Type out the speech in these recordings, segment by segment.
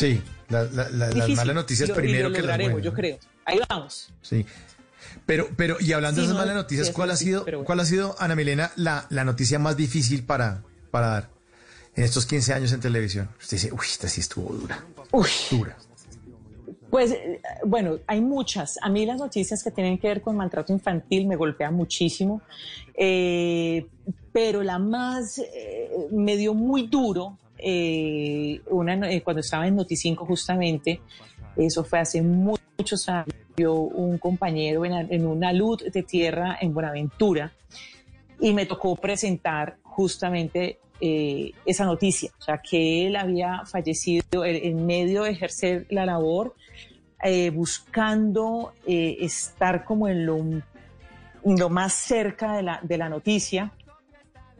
Sí, las malas noticias primero que las buenas. Yo creo. Ahí vamos. Sí. Pero, pero, y hablando de esas malas noticias, ¿cuál ha sido, cuál ha sido, Ana Milena, la, la noticia más difícil para, para dar en estos 15 años en televisión? Usted dice, uy, esta sí estuvo dura. Uy. Dura. Pues bueno, hay muchas. A mí las noticias que tienen que ver con maltrato infantil me golpean muchísimo, eh, pero la más eh, me dio muy duro eh, una, cuando estaba en Noticinco justamente, eso fue hace muchos años, un compañero en, una luz de tierra en Buenaventura y me tocó presentar justamente esa noticia, o sea, que él había fallecido en medio de ejercer la labor eh, buscando eh, estar como en lo, lo, más cerca de la, de la noticia.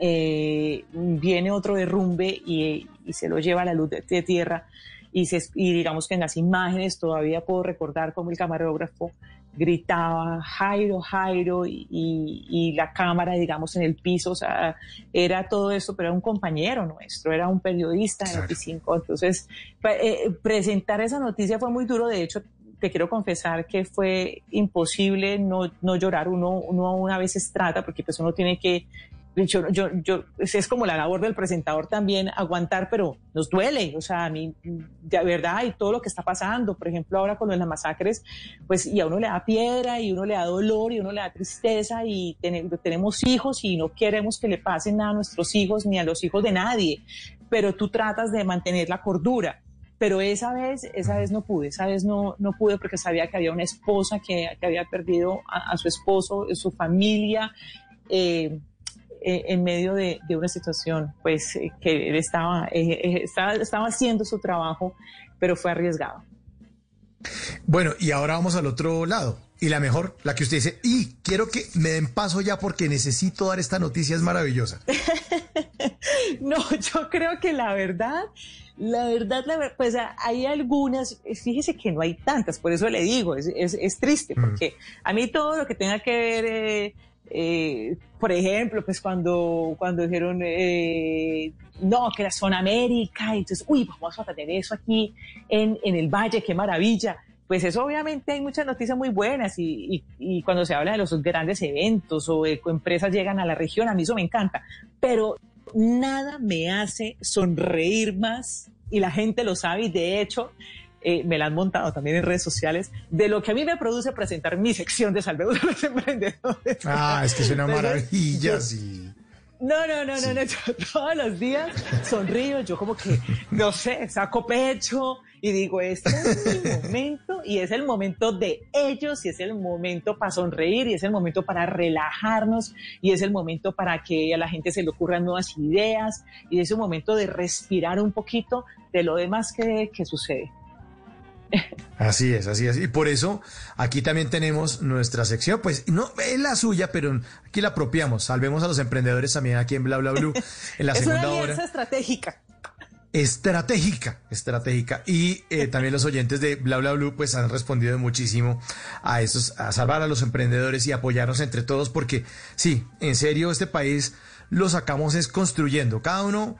Eh, viene otro derrumbe y, se lo lleva a la luz de, tierra y, se, y digamos que en las imágenes todavía puedo recordar cómo el camarógrafo gritaba Jairo, Jairo y, la cámara, digamos, en el piso, o sea, era todo eso, pero era un compañero nuestro, era un periodista de Noticinco, entonces eh, presentar esa noticia fue muy duro, de hecho, te quiero confesar que fue imposible no, no llorar, uno, uno una veces trata, porque pues uno tiene que yo, yo, yo, es como la labor del presentador también aguantar, pero nos duele, o sea, a mí, de verdad, y todo lo que está pasando, por ejemplo, ahora con las masacres, pues, y a uno le da piedra, y uno le da dolor, y uno le da tristeza, y tenemos hijos, y no queremos que le pasen nada a nuestros hijos, ni a los hijos de nadie, pero tú tratas de mantener la cordura. Pero esa vez, esa vez no pude, esa vez no, no pude porque sabía que había una esposa que, que había perdido a, su esposo, su familia, eh, eh, en medio de, una situación, pues eh, que él estaba, eh, estaba, estaba haciendo su trabajo, pero fue arriesgado. Bueno, y ahora vamos al otro lado. Y la mejor, la que usted dice, y quiero que me den paso ya porque necesito dar esta noticia, es maravillosa. no, yo creo que la verdad, la verdad, la pues hay algunas, fíjese que no hay tantas, por eso le digo, es, es, triste, mm. porque a mí todo lo que tenga que ver eh, por ejemplo, pues cuando, cuando dijeron, eh, no, que era zona América, entonces, uy, vamos a tener eso aquí en, en el Valle, qué maravilla. Pues eso obviamente hay muchas noticias muy buenas y, cuando se habla de los grandes eventos o empresas llegan a la región, a mí eso me encanta, pero nada me hace sonreír más y la gente lo sabe y de hecho eh, me la han montado también en redes sociales, de lo que a mí me produce presentar mi sección de Salvemos a los Emprendedores. Ah, es que es una maravilla, sí. No, no, no, no, no, yo todos los días sonrío, yo como que, no sé, saco pecho y digo, este es mi momento y es el momento de ellos y es el momento para sonreír y es el momento para relajarnos y es el momento para que a la gente se le ocurran nuevas ideas y es un momento de respirar un poquito de lo demás que, que sucede. Así es, así es. Y por eso aquí también tenemos nuestra sección, pues no es la suya, pero aquí la apropiamos. Salvemos a los emprendedores también aquí en Bla Bla Blue en la segunda hora. Es estratégica. Estratégica, estratégica. Y eh, también los oyentes de Bla Bla Blue pues han respondido muchísimo a esos, a salvar a los emprendedores y apoyarnos entre todos, porque sí, en serio, este país lo sacamos es construyendo. Cada uno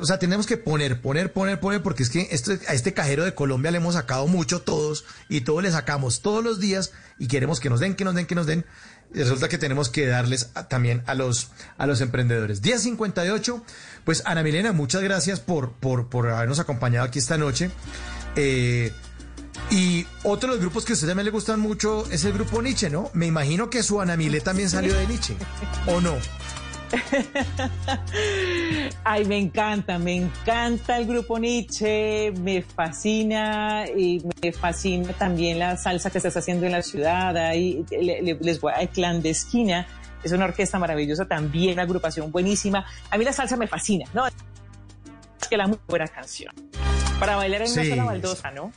o sea, tenemos que poner, poner, poner, poner, porque es que esto, a este cajero de Colombia le hemos sacado mucho todos y todos le sacamos todos los días y queremos que nos den, que nos den, que nos den. Resulta que tenemos que darles también a los, a los emprendedores. Día 58, pues Ana Milena, muchas gracias por, por, por habernos acompañado aquí esta noche. Eh, y otro de los grupos que a usted también le gustan mucho es el grupo Nietzsche, ¿no? Me imagino que su Ana Milé también salió de Nietzsche, ¿o no? Ay, me encanta, me encanta el grupo Nietzsche, me fascina y me fascina también la salsa que se está haciendo en la ciudad. Ahí les voy a clandestina. Es una orquesta maravillosa también, una agrupación buenísima. A mí la salsa me fascina, ¿no? Es que la muy buena canción. Para bailar en una sola baldosa, ¿no?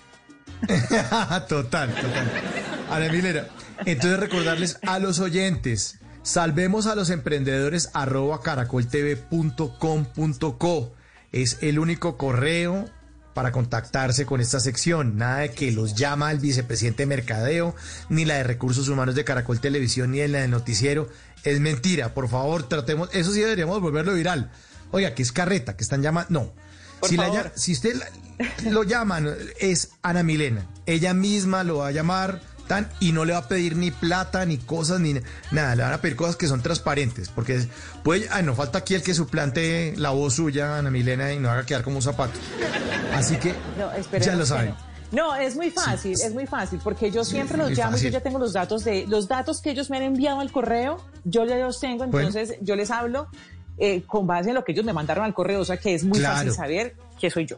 total, total. Ana Milera, entonces recordarles a los oyentes Salvemos a los emprendedores arroba caracoltv.com.co. Es el único correo para contactarse con esta sección. Nada de que los llama el vicepresidente de Mercadeo, ni la de Recursos Humanos de Caracol Televisión, ni la de Noticiero. Es mentira. Por favor, tratemos. Eso sí deberíamos volverlo viral. Oiga, que es carreta, que están llamando. No. si, la, si usted lo llaman, es Ana Milena. Ella misma lo va a llamar tan, y no le va a pedir ni plata, ni cosas, ni nada. Le van a pedir cosas que son transparentes. Porque puede, ay, no falta aquí el que suplante la voz suya, Ana Milena, y no haga quedar como un zapato. Así que ya lo saben. No, es muy fácil, es muy fácil, porque yo siempre los llamo y yo ya tengo los datos de los datos que ellos me han enviado al correo, yo ya los tengo, entonces yo les hablo eh, con base en lo que ellos me mandaron al correo, o sea que es muy fácil saber que soy yo.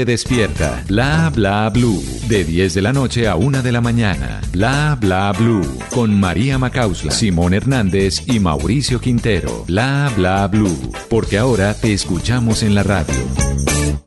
despierta. Bla Bla Blue. De 10 de la noche a 1 de la mañana. Bla Bla Blue. Con María Macausla, Simón Hernández y Mauricio Quintero. Bla Bla Blue. Porque ahora te escuchamos en la radio.